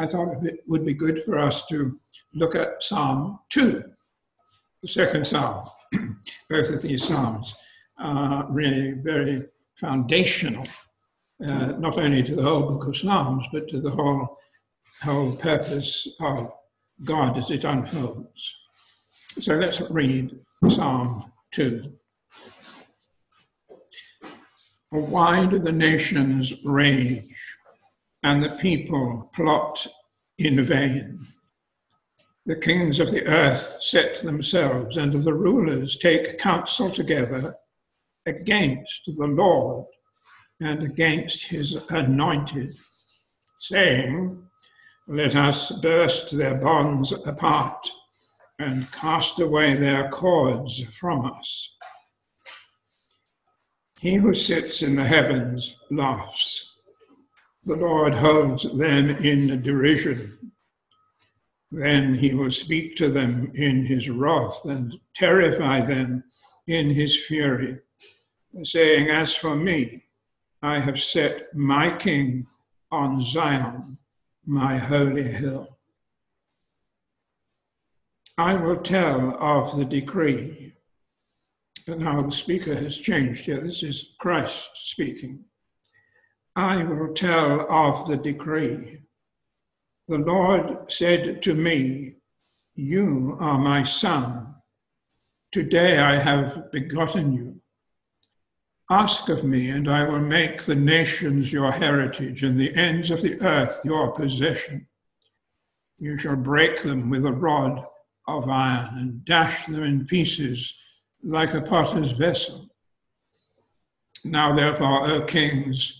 I thought it would be good for us to look at Psalm 2, the second Psalm. Both of these Psalms are really very foundational, uh, not only to the whole book of Psalms, but to the whole, whole purpose of God as it unfolds. So let's read Psalm 2. Why do the nations rage and the people plot in vain? The kings of the earth set themselves, and the rulers take counsel together against the Lord and against his anointed, saying, Let us burst their bonds apart and cast away their cords from us. He who sits in the heavens laughs. The Lord holds them in derision. Then he will speak to them in his wrath and terrify them in his fury, saying, As for me, I have set my king on Zion, my holy hill. I will tell of the decree. And now the speaker has changed here. This is Christ speaking. I will tell of the decree. The Lord said to me, You are my son. Today I have begotten you. Ask of me, and I will make the nations your heritage and the ends of the earth your possession. You shall break them with a rod of iron and dash them in pieces like a potter's vessel. Now, therefore, O kings,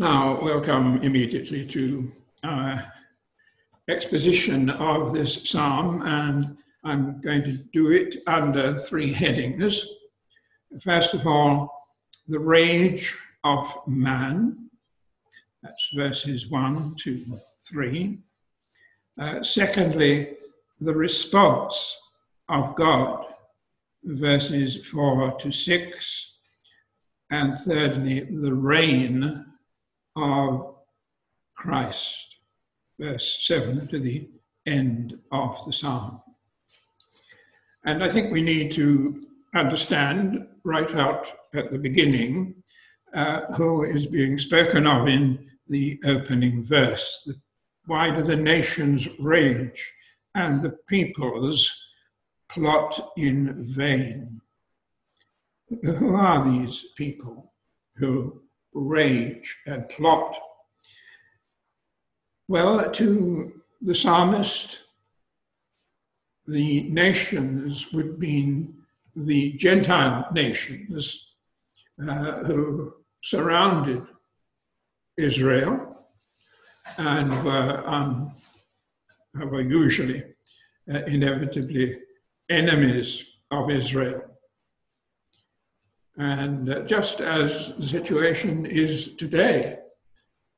Now we'll come immediately to our exposition of this psalm, and I'm going to do it under three headings. First of all, the rage of man. That's verses 1 to 3. Uh, secondly, the response of God, verses 4 to 6, and thirdly, the reign of Christ, verse 7 to the end of the psalm. And I think we need to understand right out at the beginning uh, who is being spoken of in the opening verse. Why do the nations rage? and the peoples plot in vain. Who are these people who rage and plot? Well, to the psalmist, the nations would mean the Gentile nations uh, who surrounded Israel and were um, were usually uh, inevitably enemies of Israel. And just as the situation is today,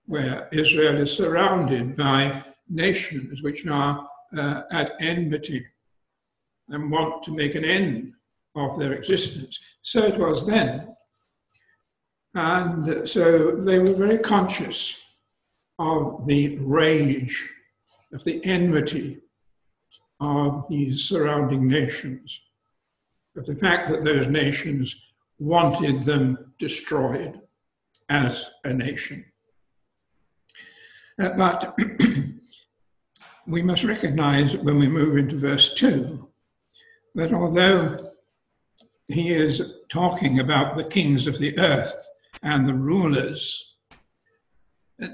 where Israel is surrounded by nations which are uh, at enmity and want to make an end of their existence. So it was then. And so they were very conscious of the rage of the enmity of these surrounding nations, of the fact that those nations wanted them destroyed as a nation. Uh, but we must recognize when we move into verse 2 that although he is talking about the kings of the earth and the rulers,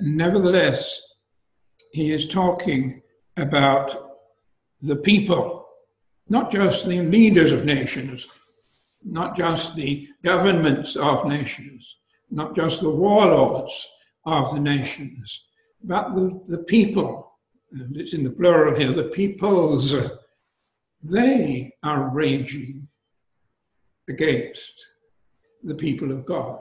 nevertheless, he is talking about the people, not just the leaders of nations, not just the governments of nations, not just the warlords of the nations, but the, the people, and it's in the plural here, the peoples, they are raging against the people of God.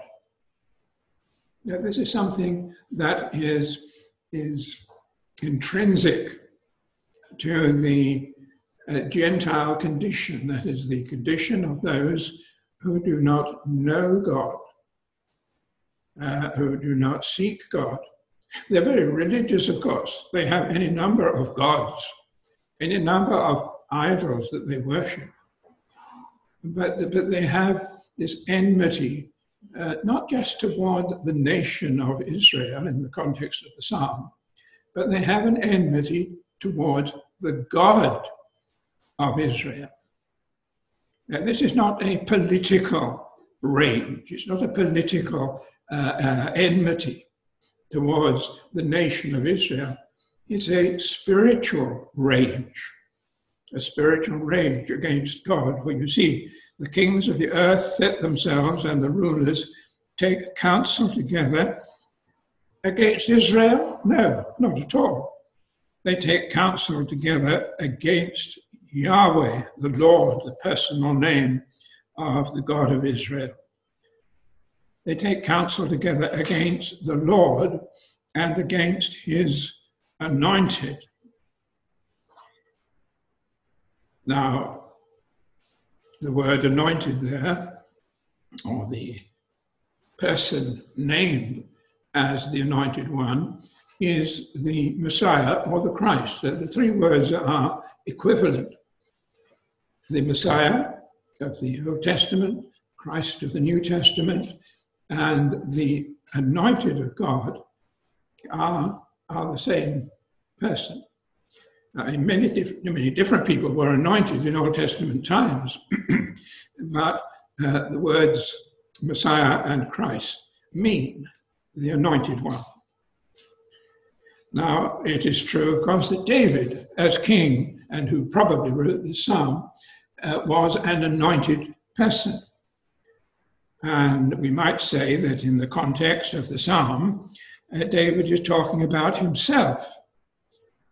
Now, this is something that is, is intrinsic to the uh, Gentile condition, that is, the condition of those who do not know God, uh, who do not seek God. They're very religious, of course. They have any number of gods, any number of idols that they worship. But, but they have this enmity, uh, not just toward the nation of Israel in the context of the psalm, but they have an enmity towards the God of Israel. Now, this is not a political rage, it's not a political uh, uh, enmity towards the nation of Israel. It's a spiritual rage, a spiritual rage against God, where you see the kings of the earth set themselves and the rulers take counsel together against Israel? No, not at all. They take counsel together against Yahweh, the Lord, the personal name of the God of Israel. They take counsel together against the Lord and against his anointed. Now, the word anointed there, or the person named as the anointed one, is the Messiah or the Christ. The three words are equivalent. The Messiah of the Old Testament, Christ of the New Testament, and the anointed of God are, are the same person. Uh, many, diff- many different people were anointed in Old Testament times, but uh, the words Messiah and Christ mean the anointed one. Now, it is true, of course, that David, as king, and who probably wrote the psalm, uh, was an anointed person. And we might say that in the context of the psalm, uh, David is talking about himself,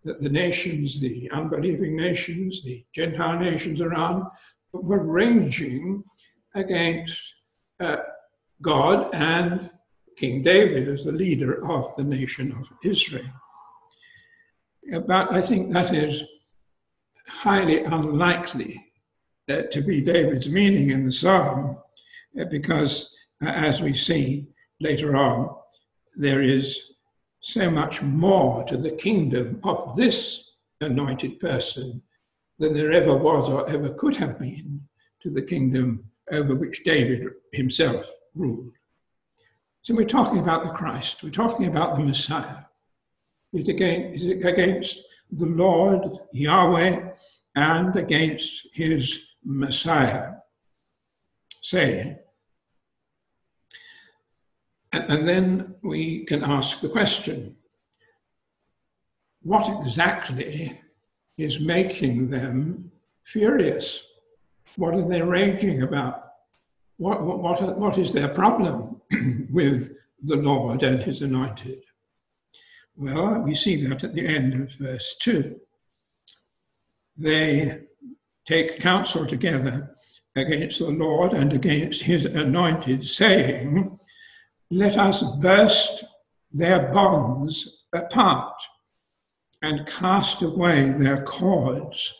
that the nations, the unbelieving nations, the Gentile nations around, were raging against uh, God and King David as the leader of the nation of Israel. But I think that is highly unlikely uh, to be David's meaning in the psalm, uh, because uh, as we see later on, there is so much more to the kingdom of this anointed person than there ever was or ever could have been to the kingdom over which David himself ruled. So we're talking about the Christ, we're talking about the Messiah. It's against the Lord, Yahweh, and against his Messiah, saying, and then we can ask the question what exactly is making them furious? What are they raging about? What, what, what, what is their problem with the Lord and his anointed? Well, we see that at the end of verse 2. They take counsel together against the Lord and against his anointed, saying, Let us burst their bonds apart and cast away their cords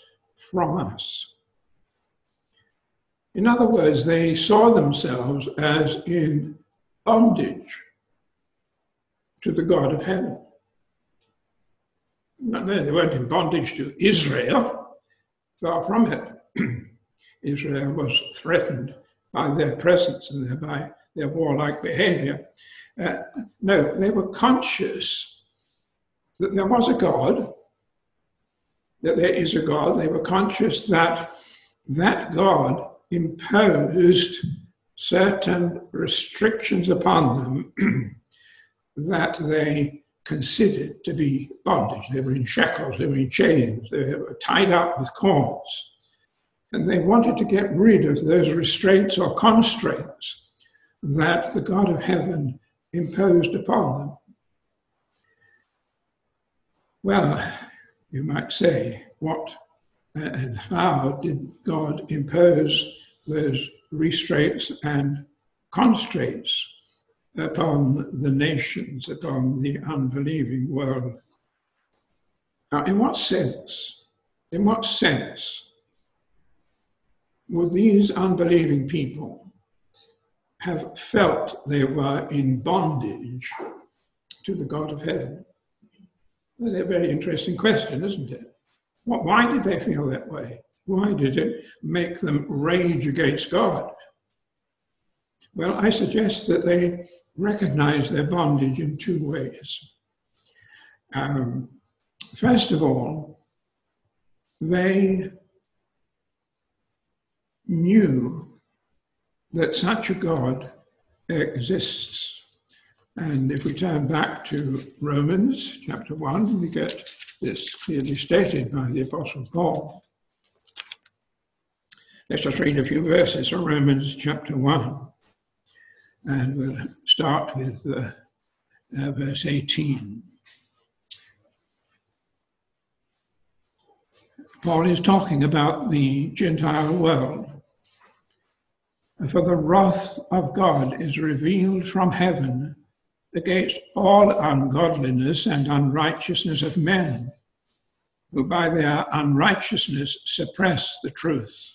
from us. In other words, they saw themselves as in bondage to the God of heaven. No, they weren't in bondage to Israel, far from it. Israel was threatened by their presence and thereby their warlike behavior. Uh, no, they were conscious that there was a God, that there is a God. They were conscious that that God imposed certain restrictions upon them that they considered to be bondage. They were in shackles, they were in chains, they were tied up with cords. And they wanted to get rid of those restraints or constraints that the God of heaven imposed upon them. Well, you might say, what and how did God impose those restraints and constraints upon the nations, upon the unbelieving world? Now, in what sense? In what sense would these unbelieving people have felt they were in bondage to the God of heaven? That's a very interesting question, isn't it? Why did they feel that way? Why did it make them rage against God? Well, I suggest that they recognize their bondage in two ways. Um, first of all, they knew that such a God exists. And if we turn back to Romans chapter 1, we get this clearly stated by the Apostle Paul. Let's just read a few verses from Romans chapter 1. And we'll start with uh, uh, verse 18. Paul is talking about the Gentile world. For the wrath of God is revealed from heaven against all ungodliness and unrighteousness of men, who by their unrighteousness suppress the truth.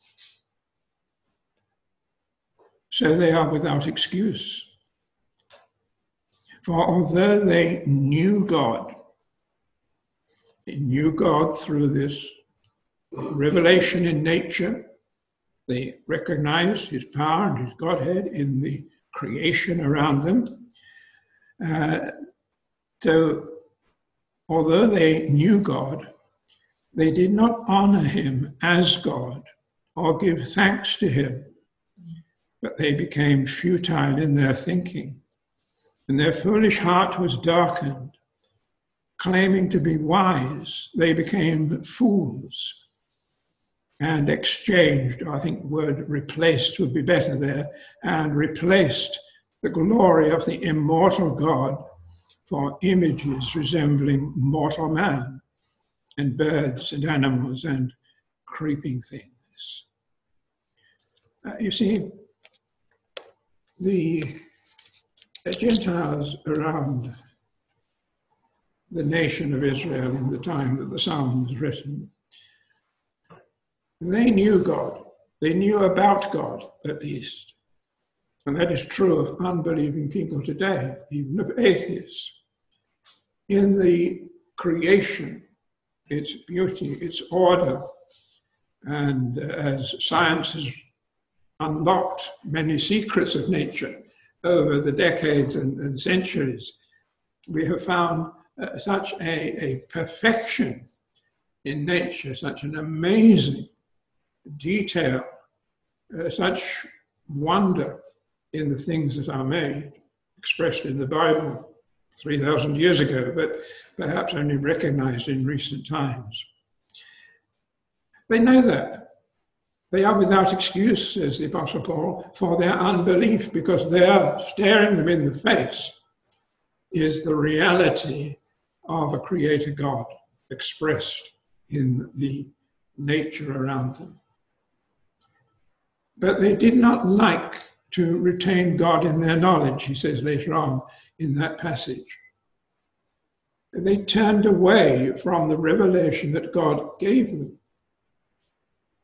So they are without excuse. For although they knew God, they knew God through this revelation in nature, they recognized his power and his Godhead in the creation around them. Uh, so, although they knew God, they did not honor him as God or give thanks to him, but they became futile in their thinking, and their foolish heart was darkened. Claiming to be wise, they became fools and exchanged, I think the word replaced would be better there, and replaced the glory of the immortal God for images resembling mortal man and birds and animals and creeping things. Uh, you see, the Gentiles around the nation of Israel in the time that the psalm was written, they knew God. They knew about God, at least. And that is true of unbelieving people today, even of atheists in the creation, its beauty, its order. And uh, as science has unlocked many secrets of nature over the decades and, and centuries, we have found uh, such a, a perfection in nature, such an amazing detail, uh, such wonder in the things that are made, expressed in the Bible. 3,000 years ago, but perhaps only recognized in recent times. They know that. They are without excuse, says the Apostle Paul, for their unbelief, because there, staring them in the face, is the reality of a creator God expressed in the nature around them. But they did not like to retain God in their knowledge, he says later on in that passage. They turned away from the revelation that God gave them.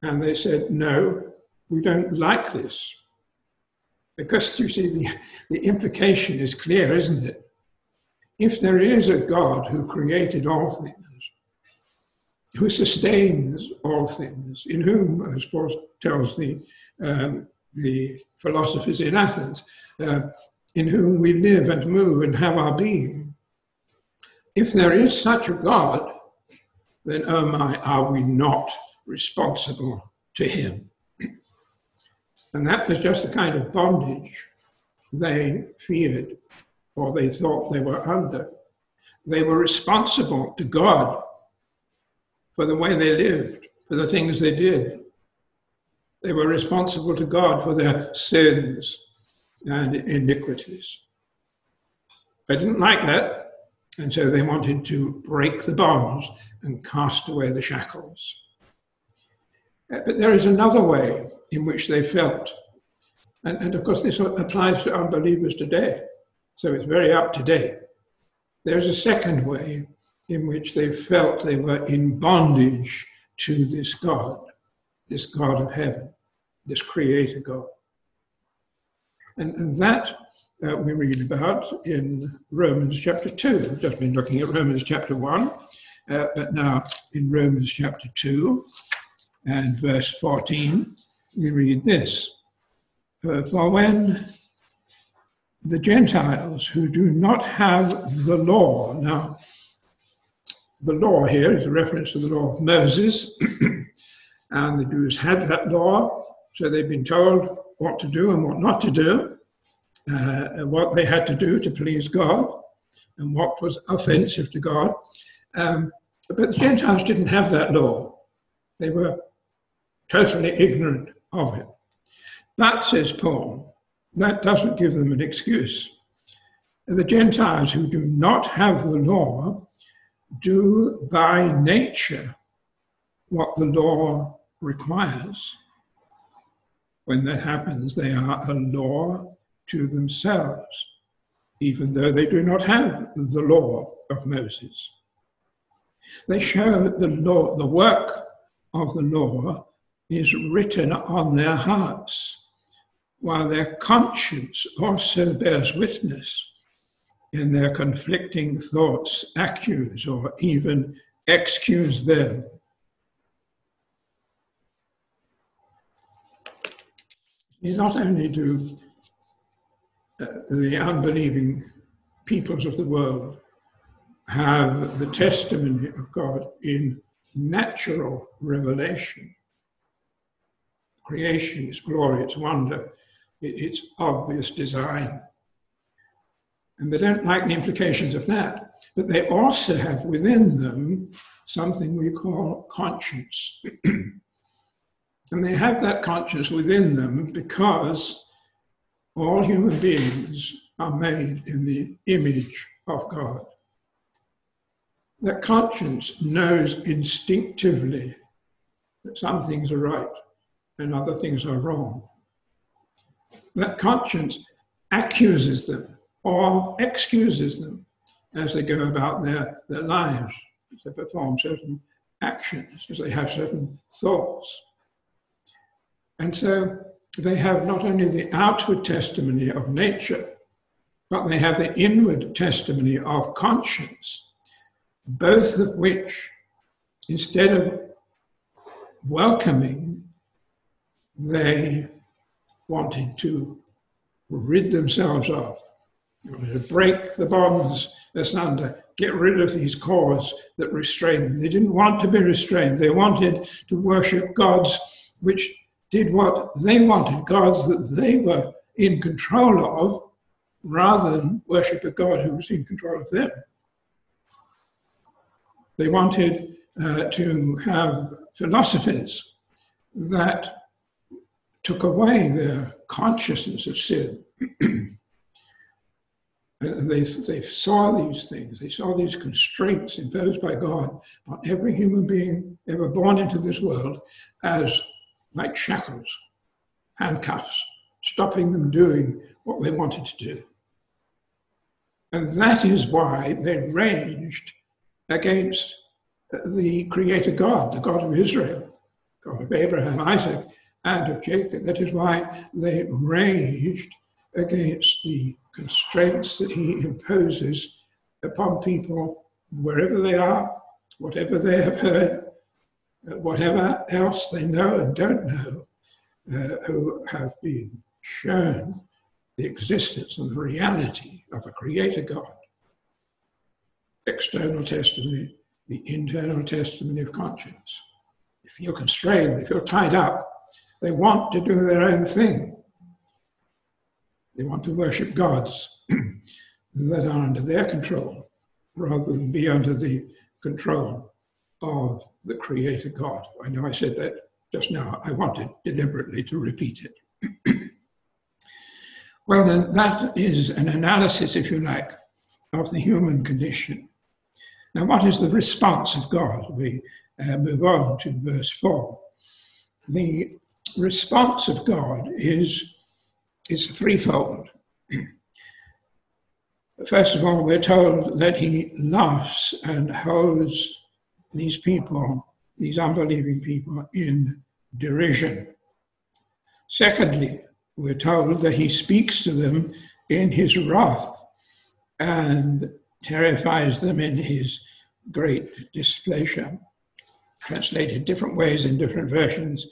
And they said, No, we don't like this. Because you see, the, the implication is clear, isn't it? If there is a God who created all things, who sustains all things, in whom, as Paul tells the um, the philosophers in Athens, uh, in whom we live and move and have our being. If there is such a God, then oh my, are we not responsible to him. And that was just the kind of bondage they feared or they thought they were under. They were responsible to God for the way they lived, for the things they did. They were responsible to God for their sins and iniquities. They didn't like that, and so they wanted to break the bonds and cast away the shackles. But there is another way in which they felt. And, and of course, this applies to unbelievers today. So it's very up to date. There's a second way in which they felt they were in bondage to this God, this God of heaven, this creator God. And, and that uh, we read about in Romans chapter 2. We've just been looking at Romans chapter 1, uh, but now in Romans chapter 2 and verse 14, we read this uh, For when the Gentiles who do not have the law, now, the law here is a reference to the law of Moses, and the Jews had that law, so they've been told what to do and what not to do, uh, what they had to do to please God, and what was offensive to God. Um, but the Gentiles didn't have that law. They were totally ignorant of it. That, says Paul, that doesn't give them an excuse. The Gentiles who do not have the law do by nature what the law requires. When that happens, they are a law to themselves, even though they do not have the law of Moses. They show the law, the work of the law is written on their hearts, while their conscience also bears witness in their conflicting thoughts, accuse or even excuse them. Not only do uh, the unbelieving peoples of the world have the testimony of God in natural revelation, creation, its glory, its wonder, its obvious design. And they don't like the implications of that. But they also have within them something we call conscience. and they have that conscience within them because all human beings are made in the image of God. That conscience knows instinctively that some things are right and other things are wrong. That conscience accuses them or excuses them as they go about their, their lives, as they perform certain actions, as they have certain thoughts. And so they have not only the outward testimony of nature, but they have the inward testimony of conscience, both of which, instead of welcoming they wanted to rid themselves of, to break the bonds asunder, get rid of these cords that restrain them. They didn't want to be restrained. They wanted to worship gods which did what they wanted, gods that they were in control of, rather than worship a God who was in control of them. They wanted uh, to have philosophies that took away their consciousness of sin. they, they saw these things, they saw these constraints imposed by God on every human being ever born into this world as like shackles, handcuffs, stopping them doing what they wanted to do. And that is why they raged against the Creator God, the God of Israel, God of Abraham, Isaac, and of Jacob. That is why they raged against the constraints that he imposes upon people wherever they are, whatever they have heard, whatever else they know and don't know, uh, who have been shown the existence and the reality of a creator God. External testimony, the internal testimony of conscience they feel constrained, they feel tied up. They want to do their own thing. They want to worship gods that are under their control rather than be under the control of the Creator God. I know I said that just now. I wanted deliberately to repeat it. well, then, that is an analysis, if you like, of the human condition. Now, what is the response of God? We uh, move on to verse 4. The response of God is, is threefold. First of all, we're told that he laughs and holds these people, these unbelieving people, in derision. Secondly, we're told that he speaks to them in his wrath and terrifies them in his great displeasure. Translated different ways in different versions,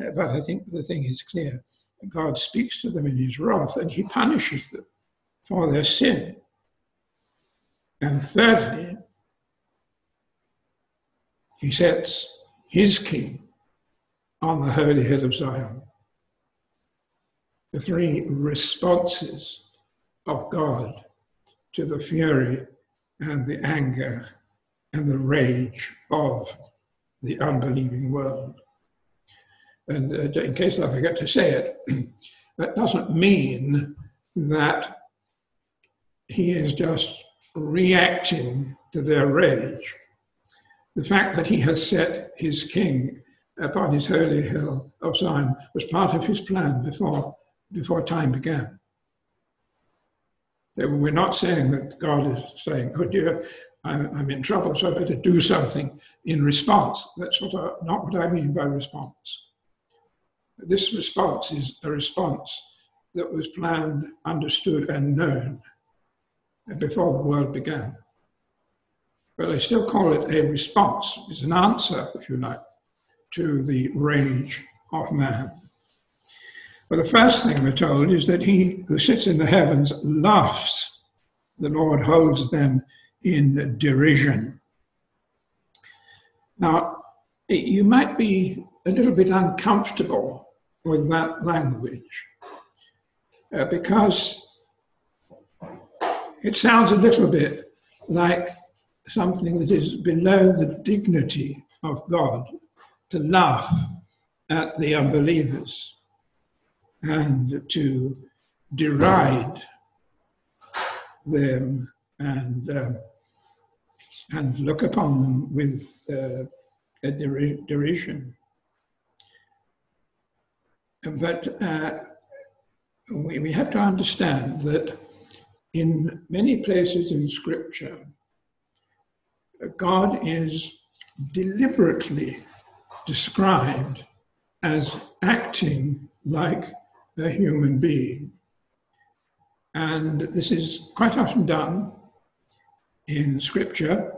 uh, but I think the thing is clear. God speaks to them in his wrath and he punishes them for their sin. And thirdly, he sets his king on the holy hill of Zion. The three responses of God to the fury and the anger and the rage of the unbelieving world. And uh, in case I forget to say it, that doesn't mean that he is just reacting to their rage. The fact that he has set his king upon his holy hill of Zion was part of his plan before, before time began. We're not saying that God is saying, oh dear, I'm, I'm in trouble, so I better do something in response. That's what I, not what I mean by response. This response is a response that was planned, understood, and known before the world began. But I still call it a response. It's an answer, if you like, to the rage of man. Well, the first thing we're told is that he who sits in the heavens laughs. The Lord holds them in derision. Now, you might be a little bit uncomfortable with that language uh, because it sounds a little bit like something that is below the dignity of God to laugh at the unbelievers and to deride them and um, and look upon them with uh, a der- derision. But uh, we, we have to understand that in many places in Scripture, God is deliberately described as acting like a human being. And this is quite often done in Scripture.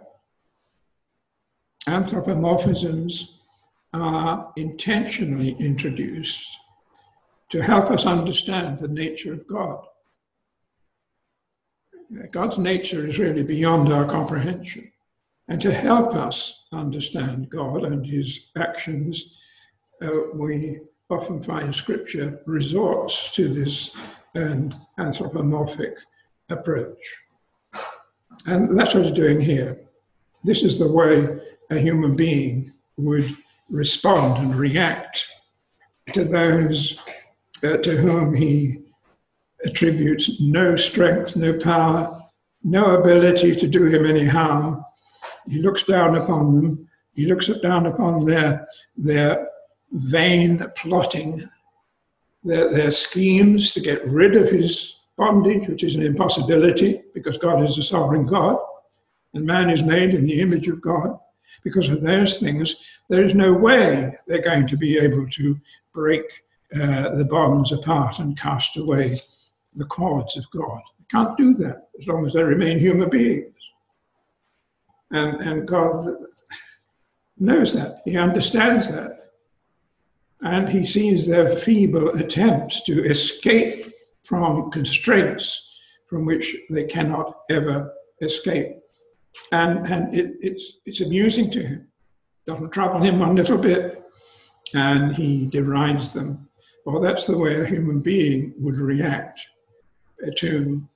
Anthropomorphisms are intentionally introduced to help us understand the nature of God. God's nature is really beyond our comprehension. And to help us understand God and his actions, uh, we often find scripture resorts to this um, anthropomorphic approach. And that's what it's doing here. This is the way a human being would respond and react to those uh, to whom he attributes no strength, no power, no ability to do him any harm. He looks down upon them. He looks down upon their, their vain plotting, their, their schemes to get rid of his bondage, which is an impossibility because God is a sovereign God and man is made in the image of God. Because of those things, there is no way they're going to be able to break uh, the bonds apart and cast away the cords of God. They can't do that as long as they remain human beings. And, and God knows that, He understands that. And He sees their feeble attempts to escape from constraints from which they cannot ever escape. And, and it, it's, it's amusing to Him. Doesn't trouble Him one little bit. and he derides them. Well, that's the way a human being would react to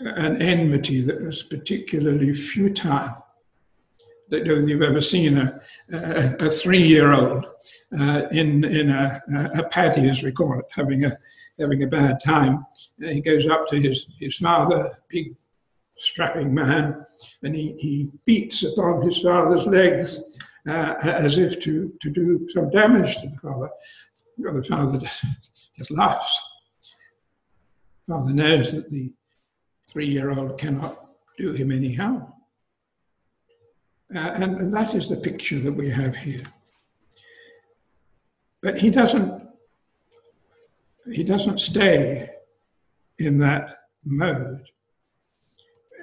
an enmity that was particularly futile. Don't know if you've ever seen a, a, a three-year-old uh, in, in a, a paddy, as we call it, having a, having a bad time. And he goes up to his, his father, big strapping man, and he, he beats upon his father's legs uh, as if to, to do some damage to the father. The father just, just laughs. Father knows that the three year old cannot do him any harm. Uh, and, and that is the picture that we have here. But he doesn't, he doesn't stay in that mode.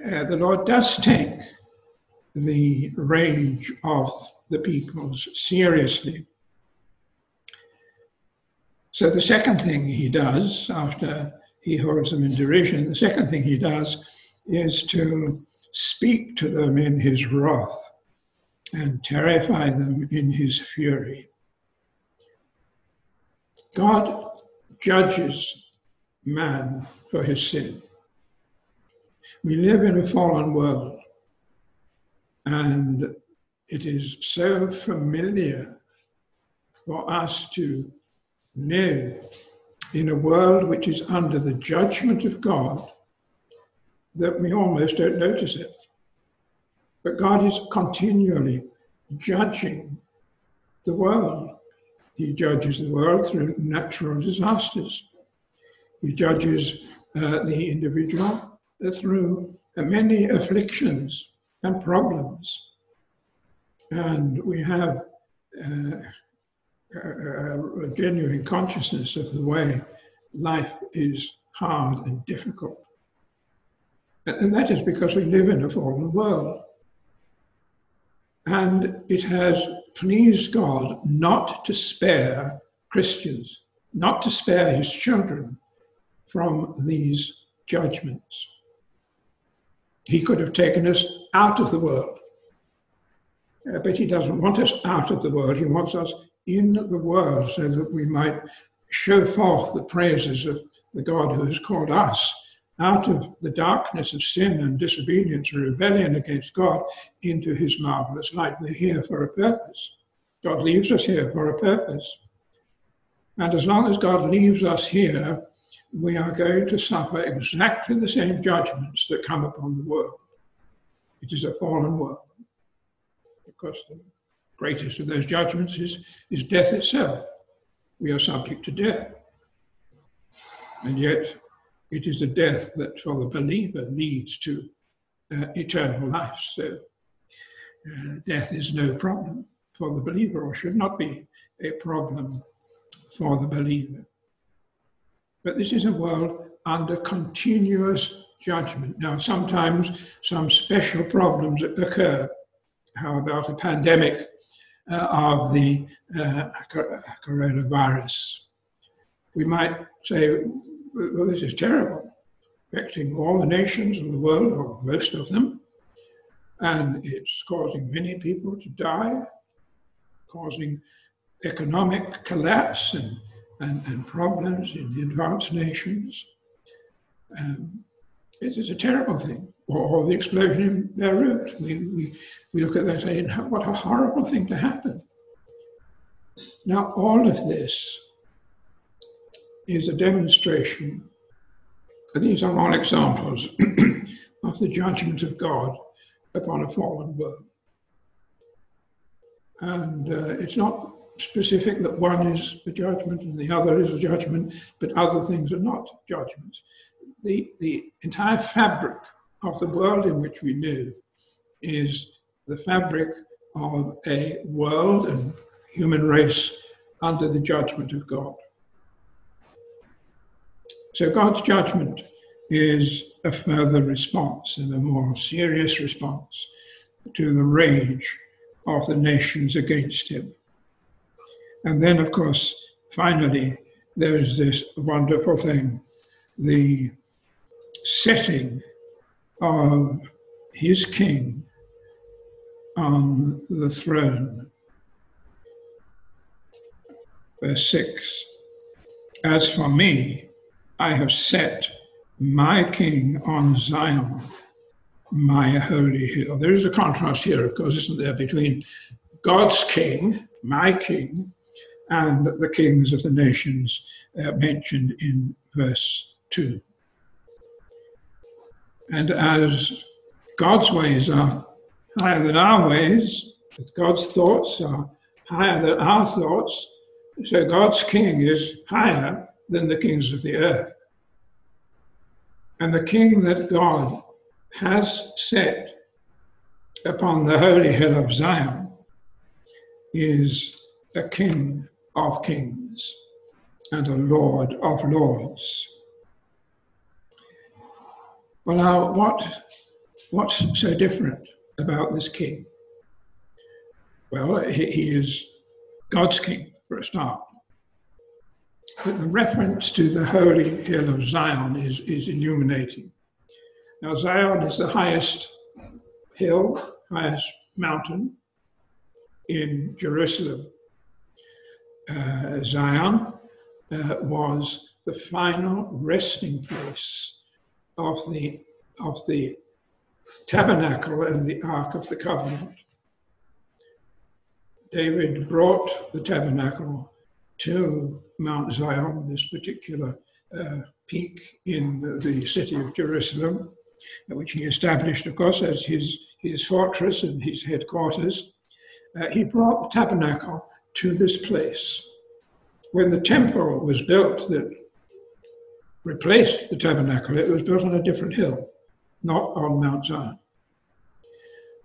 Uh, the Lord does take the rage of the peoples seriously. So the second thing he does after he holds them in derision, the second thing he does is to speak to them in his wrath and terrify them in his fury. God judges man for his sin. We live in a fallen world, and it is so familiar for us to live in a world which is under the judgment of God that we almost don't notice it. But God is continually judging the world. He judges the world through natural disasters. He judges uh, the individual through many afflictions and problems. And we have uh, a, a genuine consciousness of the way life is hard and difficult. And that is because we live in a fallen world. And it has pleased God not to spare Christians, not to spare his children from these judgments. He could have taken us out of the world. Uh, but he doesn't want us out of the world. He wants us in the world so that we might show forth the praises of the God who has called us out of the darkness of sin and disobedience and rebellion against God into his marvelous light. We're here for a purpose. God leaves us here for a purpose. And as long as God leaves us here, we are going to suffer exactly the same judgments that come upon the world. It is a fallen world. Because the greatest of those judgments is, is death itself. We are subject to death. And yet, it is a death that for the believer leads to uh, eternal life. So, uh, death is no problem for the believer, or should not be a problem for the believer. But this is a world under continuous judgment. Now, sometimes some special problems occur. How about a pandemic uh, of the uh, coronavirus? We might say, well, this is terrible, affecting all the nations of the world, or most of them, and it's causing many people to die, causing economic collapse and and, and problems in the advanced nations. Um, it is a terrible thing. Or, or, the explosion in Beirut. We, we, we look at that and say, what a horrible thing to happen. Now, all of this is a demonstration. These are all examples of the judgment of God upon a fallen world. And uh, it's not specific that one is a judgment and the other is a judgment, but other things are not judgments. The, the entire fabric of the world in which we live is the fabric of a world and human race under the judgment of God. So God's judgment is a further response and a more serious response to the rage of the nations against him. And then, of course, finally, there's this wonderful thing the setting of his king on the throne. Verse 6 As for me, I have set my king on Zion, my holy hill. There is a contrast here, of course, isn't there, between God's king, my king, and the kings of the nations uh, mentioned in verse 2. And as God's ways are higher than our ways, God's thoughts are higher than our thoughts, so God's king is higher than the kings of the earth. And the king that God has set upon the holy hill of Zion is a king of kings and a lord of lords. Well, now, what, what's so different about this king? Well, he, he is God's king, for a start. The reference to the holy hill of Zion is, is illuminating. Now, Zion is the highest hill, highest mountain in Jerusalem. Uh, Zion uh, was the final resting place of the, of the tabernacle and the Ark of the Covenant. David brought the tabernacle to Mount Zion, this particular uh, peak in the city of Jerusalem, which he established, of course, as his, his fortress and his headquarters. Uh, he brought the tabernacle to this place. When the temple was built that replaced the tabernacle, it was built on a different hill, not on Mount Zion.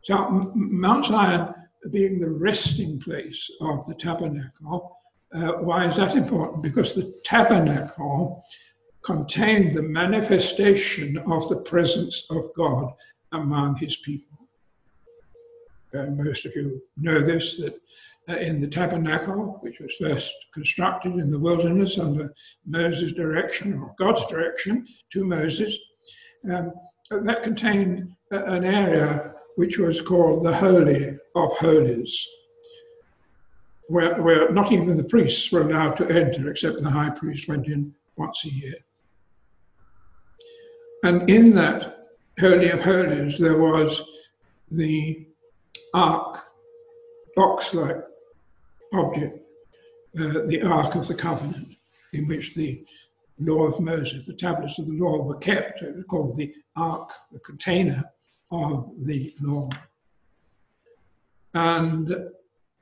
So, Mount Zion being the resting place of the tabernacle. Uh, why is that important? Because the tabernacle contained the manifestation of the presence of God among his people. And most of you know this that uh, in the tabernacle, which was first constructed in the wilderness under Moses' direction or God's direction to Moses, um, that contained an area which was called the Holy of Holies, where, where not even the priests were allowed to enter, except the high priest went in once a year. And in that Holy of Holies, there was the ark, box like object, uh, the Ark of the Covenant, in which the law of Moses, the tablets of the law were kept. It was called the Ark, the container of the law. And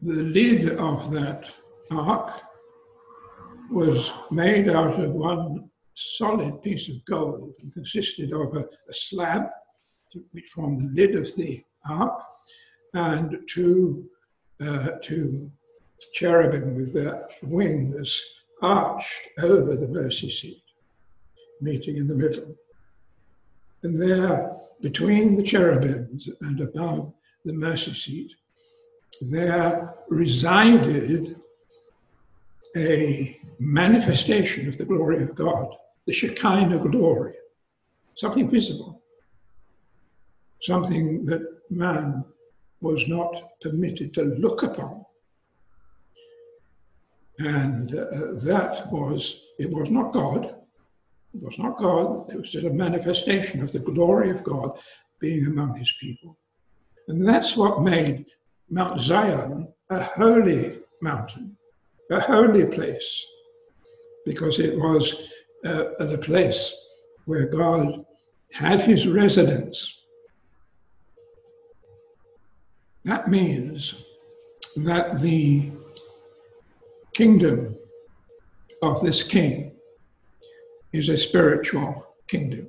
the lid of that ark was made out of one solid piece of gold and consisted of a, a slab, which formed the lid of the ark, and two, uh, two cherubim with their wings arched over the mercy seat, meeting in the middle. And there, between the cherubims and above the mercy seat, there resided a manifestation of the glory of God, the Shekinah glory, something visible, something that man was not permitted to look upon. And uh, that was, it was not God, it was not God, it was just a manifestation of the glory of God being among his people. And that's what made Mount Zion a holy mountain, a holy place, because it was uh, the place where God had his residence. That means that the kingdom of this king is a spiritual kingdom.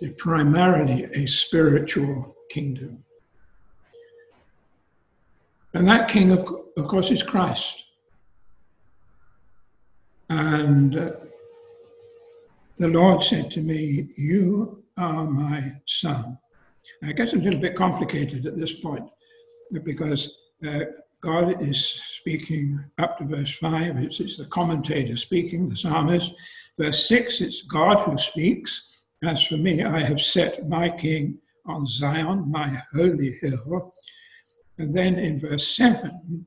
It's primarily a spiritual kingdom. And that king, of, of course, is Christ. And uh, the Lord said to me, You are my son. And it gets a little bit complicated at this point because uh, God is speaking up to verse 5, it's, it's the commentator speaking, the psalmist. Verse 6, it's God who speaks. As for me, I have set my king on Zion, my holy hill. And then in verse 7,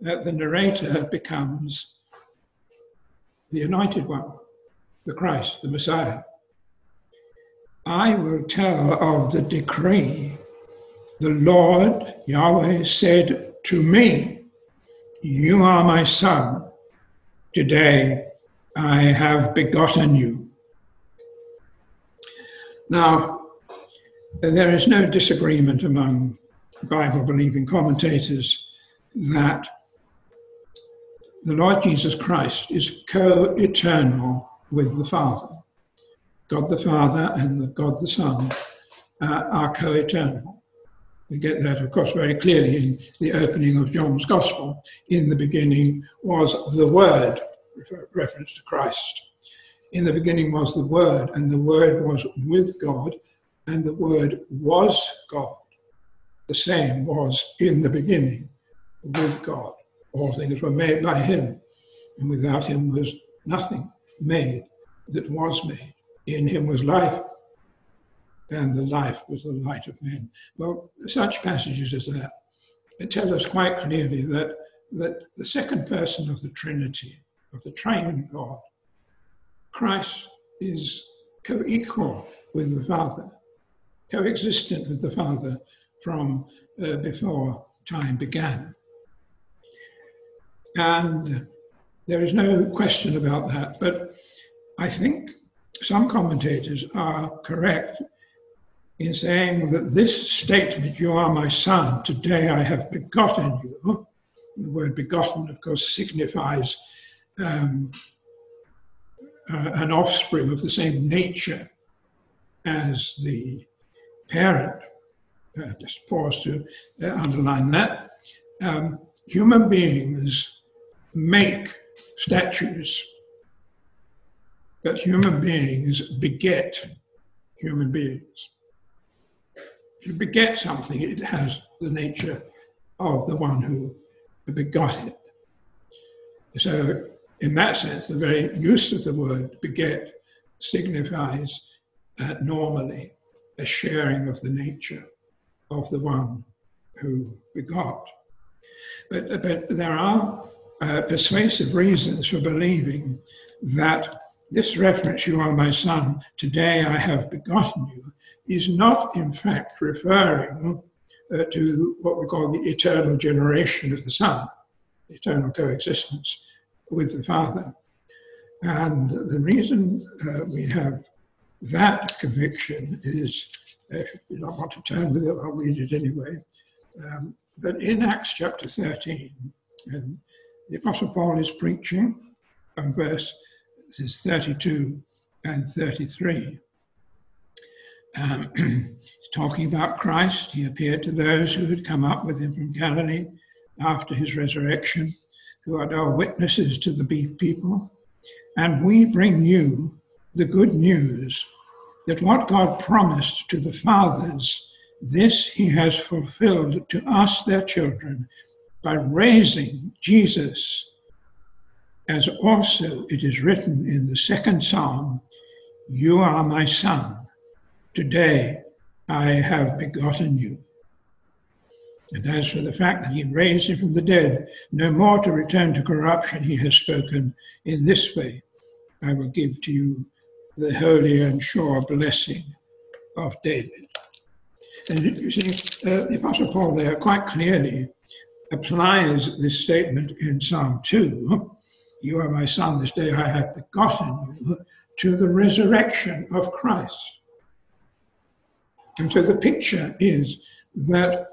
that the narrator becomes the anointed one, the Christ, the Messiah. I will tell of the decree. The Lord Yahweh said to me, You are my son. Today I have begotten you. Now, there is no disagreement among Bible believing commentators that the Lord Jesus Christ is co eternal with the Father. God the Father and the God the Son uh, are co eternal. We get that, of course, very clearly in the opening of John's Gospel. In the beginning was the Word, reference to Christ. In the beginning was the Word, and the Word was with God, and the Word was God. The same was in the beginning with God. All things were made by Him, and without Him was nothing made that was made. In Him was life, and the life was the light of men. Well, such passages as that tell us quite clearly that, that the second person of the Trinity, of the triune God, Christ is co equal with the Father, coexistent with the Father from uh, before time began. And there is no question about that. But I think some commentators are correct in saying that this statement, you are my son, today I have begotten you, the word begotten, of course, signifies um, uh, an offspring of the same nature as the parent. Uh, just pause to uh, underline that. Um, human beings make statues, but human beings beget human beings. If you beget something, it has the nature of the one who begot it. So, in that sense, the very use of the word beget signifies uh, normally a sharing of the nature of the one who begot. But, but there are uh, persuasive reasons for believing that this reference, you are my son, today I have begotten you, is not in fact referring uh, to what we call the eternal generation of the Son, eternal coexistence with the Father. And the reason uh, we have that conviction is, uh, you don't want to turn with it, I'll read it anyway, um, in Acts chapter 13, and the Apostle Paul is preaching from verses 32 and 33. Um, he's talking about Christ. He appeared to those who had come up with him from Galilee after his resurrection, who are our witnesses to the people. And we bring you the good news that what God promised to the fathers, this he has fulfilled to us, their children, by raising Jesus, as also it is written in the second psalm You are my son, today I have begotten you. And as for the fact that he raised him from the dead, no more to return to corruption, he has spoken in this way I will give to you the holy and sure blessing of David. And you see, uh, the Apostle Paul there quite clearly applies this statement in Psalm 2 You are my son, this day I have begotten you, to the resurrection of Christ. And so the picture is that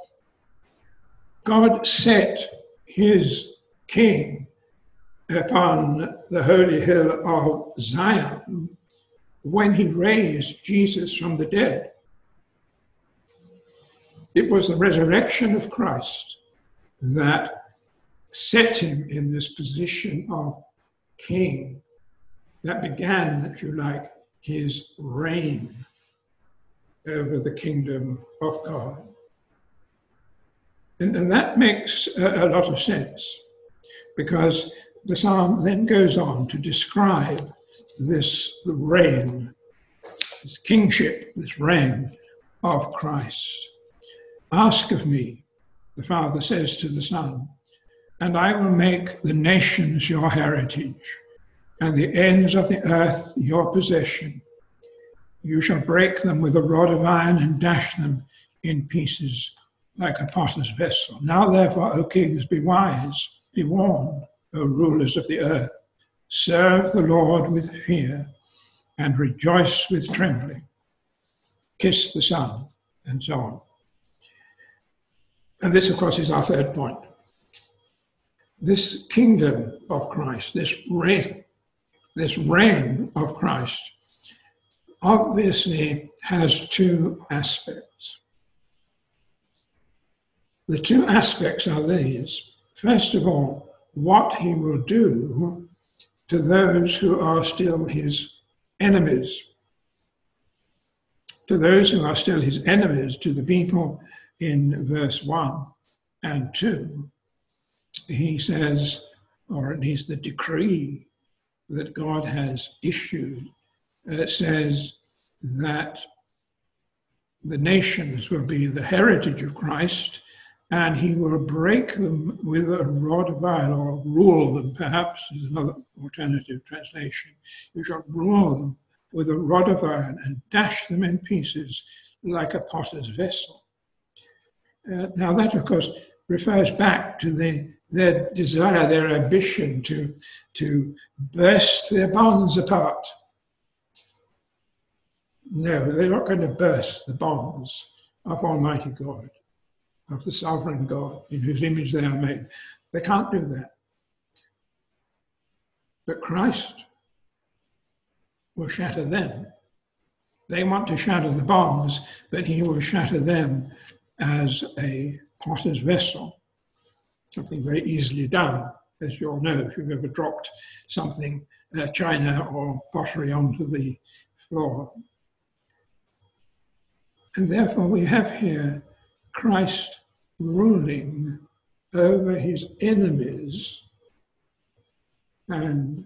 God set his king upon the holy hill of Zion when he raised Jesus from the dead. It was the resurrection of Christ that set him in this position of king that began, if you like, his reign over the kingdom of God. And, and that makes a, a lot of sense because the psalm then goes on to describe this the reign, this kingship, this reign of Christ. Ask of me, the Father says to the Son, and I will make the nations your heritage, and the ends of the earth your possession. You shall break them with a rod of iron and dash them in pieces like a potter's vessel. Now, therefore, O kings, be wise, be warned, O rulers of the earth. Serve the Lord with fear and rejoice with trembling. Kiss the Son, and so on. And this, of course, is our third point this kingdom of Christ, this reign, this reign of Christ, obviously has two aspects. The two aspects are these. First of all, what he will do to those who are still his enemies. To those who are still his enemies, to the people in verse 1 and 2, he says, or at least the decree that God has issued, uh, says that the nations will be the heritage of Christ and he will break them with a rod of iron, or rule them, perhaps, is another alternative translation. You shall rule them with a rod of iron and dash them in pieces like a potter's vessel. Uh, now, that, of course, refers back to the their desire, their ambition to, to burst their bonds apart. No, they're not going to burst the bonds of Almighty God, of the sovereign God in whose image they are made. They can't do that. But Christ will shatter them. They want to shatter the bonds, but he will shatter them as a potter's vessel something very easily done, as you all know, if you've ever dropped something, uh, china or pottery onto the floor. And therefore, we have here Christ ruling over his enemies and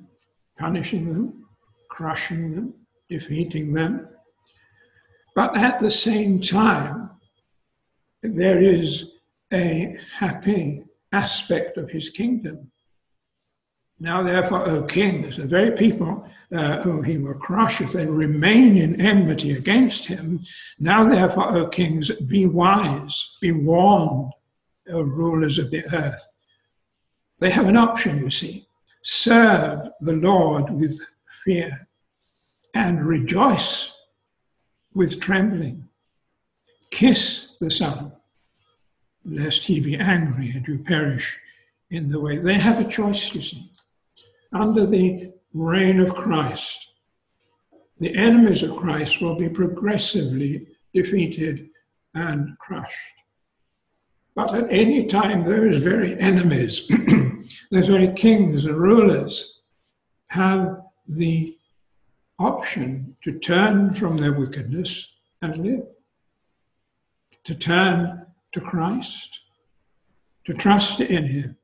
punishing them, crushing them, defeating them. But at the same time, there is a happy aspect of his kingdom. Now, therefore, O kings, the very people uh, whom he will crush if they remain in enmity against him, now, therefore, O kings, be wise, be warned, O rulers of the earth. They have an option, you see. Serve the Lord with fear and rejoice with trembling. Kiss the Son lest he be angry and you perish in the way. They have a choice, you see. Under the reign of Christ, the enemies of Christ will be progressively defeated and crushed. But at any time, those very enemies, those very kings and rulers, have the option to turn from their wickedness and live, to turn to Christ, to trust in Him,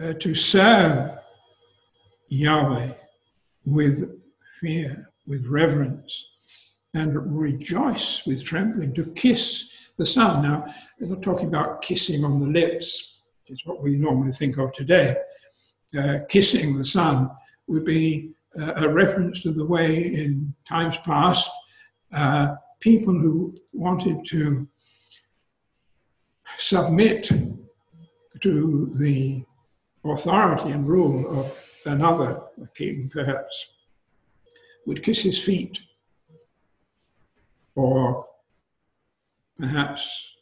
uh, to serve Yahweh with fear, with reverence, and rejoice with trembling, to kiss the Son. Now, we're not talking about kissing on the lips, which is what we normally think of today. Uh, kissing the Son would be uh, a reference to the way in times past uh, people who wanted to submit to the authority and rule of another king, perhaps, would kiss his feet, or perhaps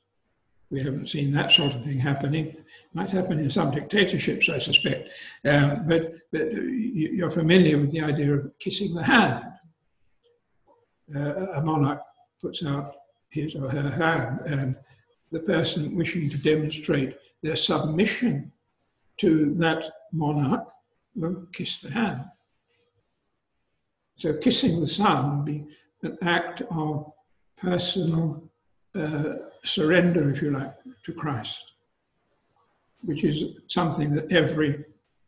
we haven't seen that sort of thing happening. It might happen in some dictatorships, I suspect. Um, but, but you're familiar with the idea of kissing the hand. Uh, a monarch puts out his or her hand and the person wishing to demonstrate their submission to that monarch will kiss the hand. So kissing the would be an act of personal uh, surrender, if you like, to Christ, which is something that every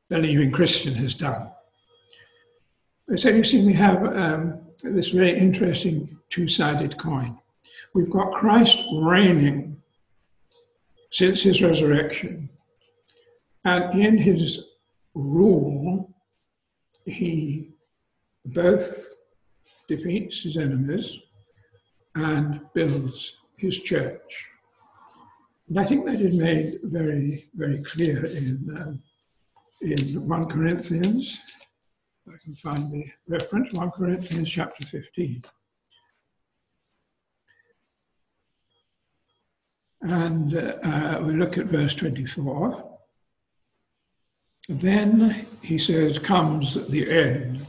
believing Christian has done. So you see, we have um, this very interesting two-sided coin. We've got Christ reigning since his resurrection. And in his rule, he both defeats his enemies and builds his church. And I think that is made very, very clear in, uh, in 1 Corinthians. I can find the reference, 1 Corinthians chapter 15. And uh, we look at verse 24. Then he says, comes the end,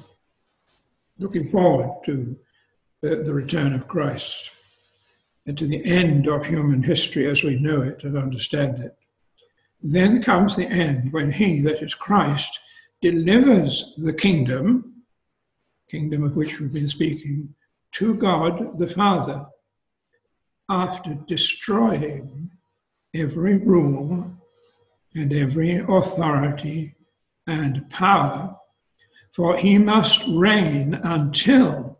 looking forward to the, the return of Christ and to the end of human history as we know it and understand it. Then comes the end when he, that is Christ, delivers the kingdom, kingdom of which we've been speaking, to God the Father after destroying every rule and every authority and power, for he must reign until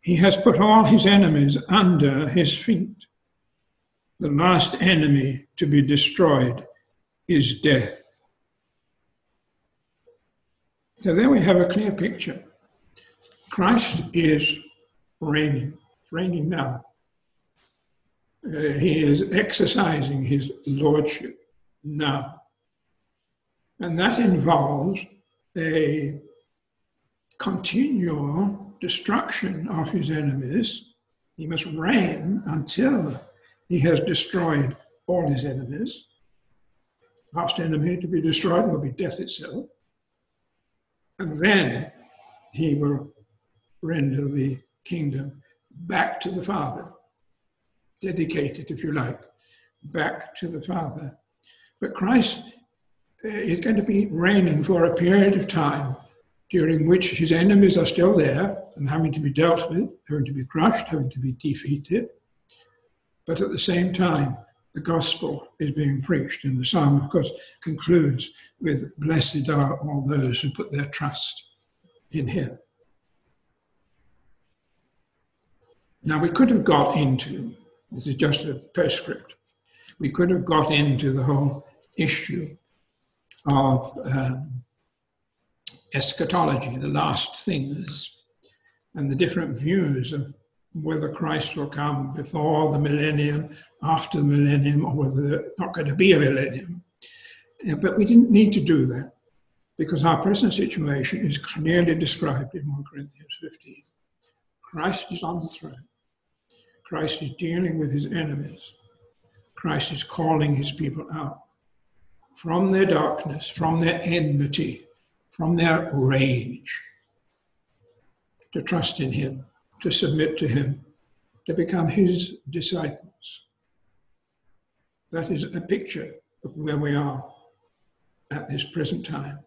he has put all his enemies under his feet. The last enemy to be destroyed is death. So there we have a clear picture. Christ is reigning, reigning now. Uh, he is exercising his lordship now. And that involves a continual destruction of his enemies. He must reign until he has destroyed all his enemies. Last enemy to be destroyed will be death itself. And then he will render the kingdom back to the Father dedicated, if you like, back to the Father. But Christ uh, is going to be reigning for a period of time during which his enemies are still there and having to be dealt with, having to be crushed, having to be defeated. But at the same time, the gospel is being preached, and the psalm, of course, concludes with Blessed are all those who put their trust in him. Now, we could have got into this is just a postscript. We could have got into the whole issue of um, eschatology, the last things, and the different views of whether Christ will come before the millennium, after the millennium, or whether there's not going to be a millennium. But we didn't need to do that because our present situation is clearly described in 1 Corinthians 15. Christ is on the throne. Christ is dealing with his enemies. Christ is calling his people out from their darkness, from their enmity, from their rage, to trust in him, to submit to him, to become his disciples. That is a picture of where we are at this present time.